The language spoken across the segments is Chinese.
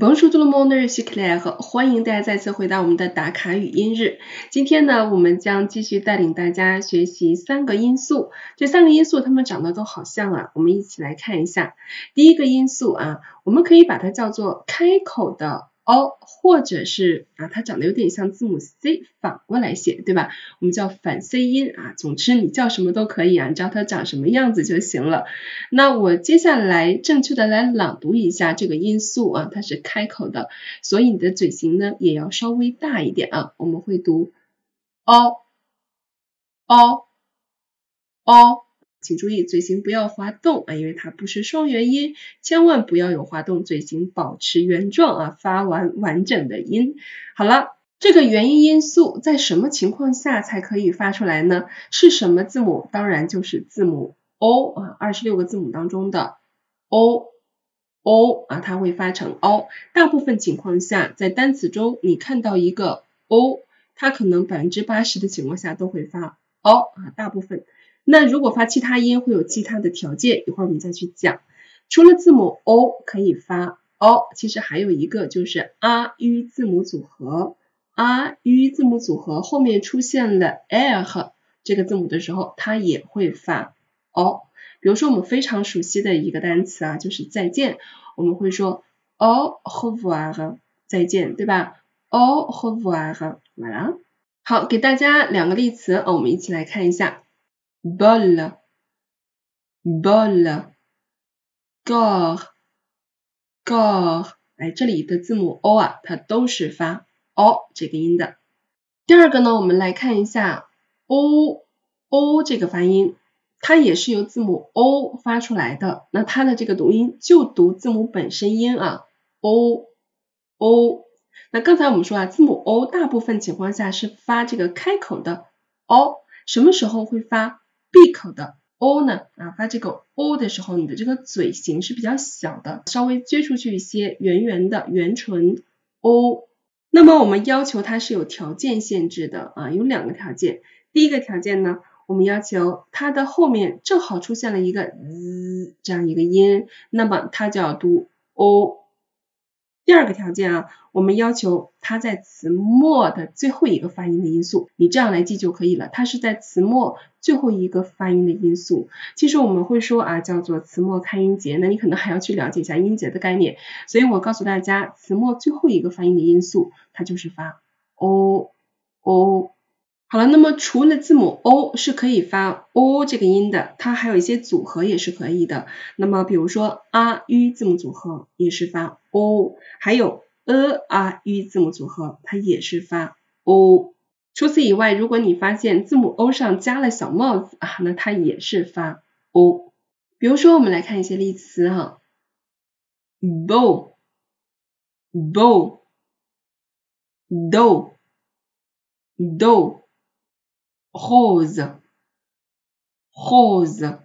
Bonjour tout le monde, je suis Claire，欢迎大家再次回到我们的打卡语音日。今天呢，我们将继续带领大家学习三个因素。这三个因素它们长得都好像啊，我们一起来看一下。第一个因素啊，我们可以把它叫做开口的。O 或者是啊，它长得有点像字母 c，反过来写，对吧？我们叫反 c 音啊。总之你叫什么都可以啊，你知道它长什么样子就行了。那我接下来正确的来朗读一下这个音素啊，它是开口的，所以你的嘴型呢也要稍微大一点啊。我们会读 o，o，o。请注意嘴型不要滑动啊，因为它不是双元音，千万不要有滑动，嘴型保持原状啊，发完完整的音。好了，这个元音因素在什么情况下才可以发出来呢？是什么字母？当然就是字母 o 啊，二十六个字母当中的 o o 啊，它会发成 o。大部分情况下，在单词中你看到一个 o，它可能百分之八十的情况下都会发 o 啊，大部分。那如果发其他音会有其他的条件，一会儿我们再去讲。除了字母 o 可以发 o，其实还有一个就是 r u 字母组合，r u 字母组合后面出现了 l 这个字母的时候，它也会发 o。比如说我们非常熟悉的一个单词啊，就是再见，我们会说 au revoir，再见，对吧？au revoir，完了。好，给大家两个例词，我们一起来看一下。Bol, bol, gor, gor，哎，这里的字母 o 啊，它都是发 o 这个音的。第二个呢，我们来看一下 o o 这个发音，它也是由字母 o 发出来的。那它的这个读音就读字母本身音啊，o o。那刚才我们说啊，字母 o 大部分情况下是发这个开口的 o，什么时候会发？闭口的 o 呢啊发这个 o 的时候，你的这个嘴型是比较小的，稍微撅出去一些，圆圆的圆唇 o。那么我们要求它是有条件限制的啊，有两个条件。第一个条件呢，我们要求它的后面正好出现了一个 z 这样一个音，那么它就要读 o。第二个条件啊，我们要求它在词末的最后一个发音的因素，你这样来记就可以了。它是在词末最后一个发音的因素。其实我们会说啊，叫做词末开音节，那你可能还要去了解一下音节的概念。所以我告诉大家，词末最后一个发音的因素，它就是发 o o。好了，那么除了字母 o 是可以发 o 这个音的，它还有一些组合也是可以的。那么比如说 r u 字母组合也是发 o，还有 a r u 字母组合它也是发 o。除此以外，如果你发现字母 o 上加了小帽子啊，那它也是发 o。比如说我们来看一些例词哈 bow bow。do do，bow，bow，do，do。rose，rose，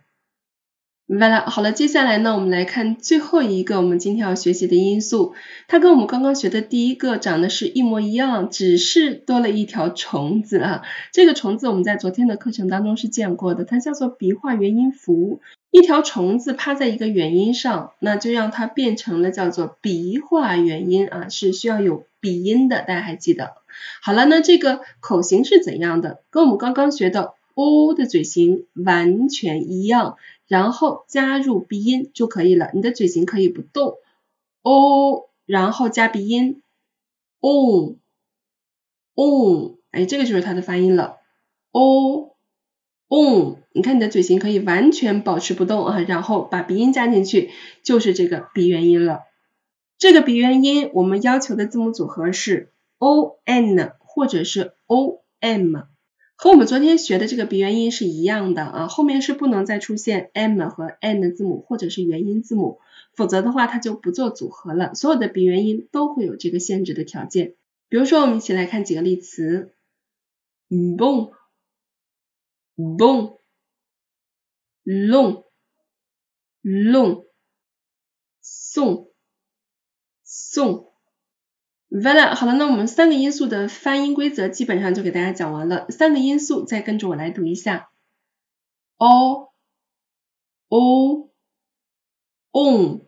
完了，好了，接下来呢，我们来看最后一个我们今天要学习的因素，它跟我们刚刚学的第一个长得是一模一样，只是多了一条虫子啊。这个虫子我们在昨天的课程当中是见过的，它叫做鼻化元音符。一条虫子趴在一个元音上，那就让它变成了叫做鼻化元音啊，是需要有鼻音的，大家还记得？好了，那这个口型是怎样的？跟我们刚刚学的 o 的嘴型完全一样，然后加入鼻音就可以了。你的嘴型可以不动，o，然后加鼻音，on，on，哎，这个就是它的发音了，o，on。你看你的嘴型可以完全保持不动啊，然后把鼻音加进去，就是这个鼻元音了。这个鼻元音我们要求的字母组合是 o n 或者是 o m，和我们昨天学的这个鼻元音是一样的啊，后面是不能再出现 m 和 n 的字母或者是元音字母，否则的话它就不做组合了。所有的鼻元音都会有这个限制的条件。比如说我们一起来看几个例词，bon，bon。long long 送送完了，好了，那我们三个音素的发音规则基本上就给大家讲完了。三个音素再跟着我来读一下，o o on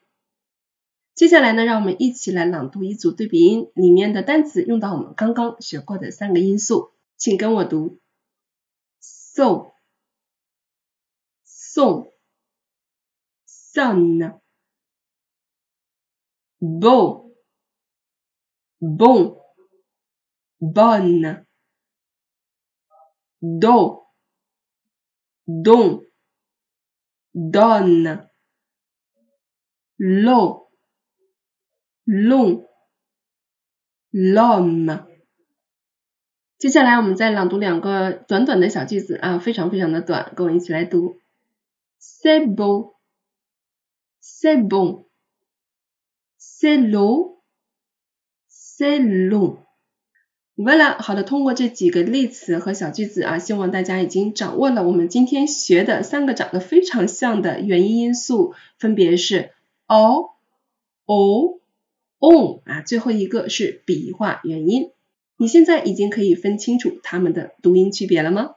接下来呢，让我们一起来朗读一组对比音，里面的单词用到我们刚刚学过的三个音素，请跟我读，so，son，bo、bon、bonne、do、don、donne、l'eau。long l'homme。接下来我们再朗读两个短短的小句子啊，非常非常的短，跟我一起来读。C'est beau, c'est bon, c'est lourd, c'est long。Voilà，好的，通过这几个例词和小句子啊，希望大家已经掌握了我们今天学的三个长得非常像的元音因素，分别是 o、o。on 啊，最后一个是笔画元音，你现在已经可以分清楚它们的读音区别了吗？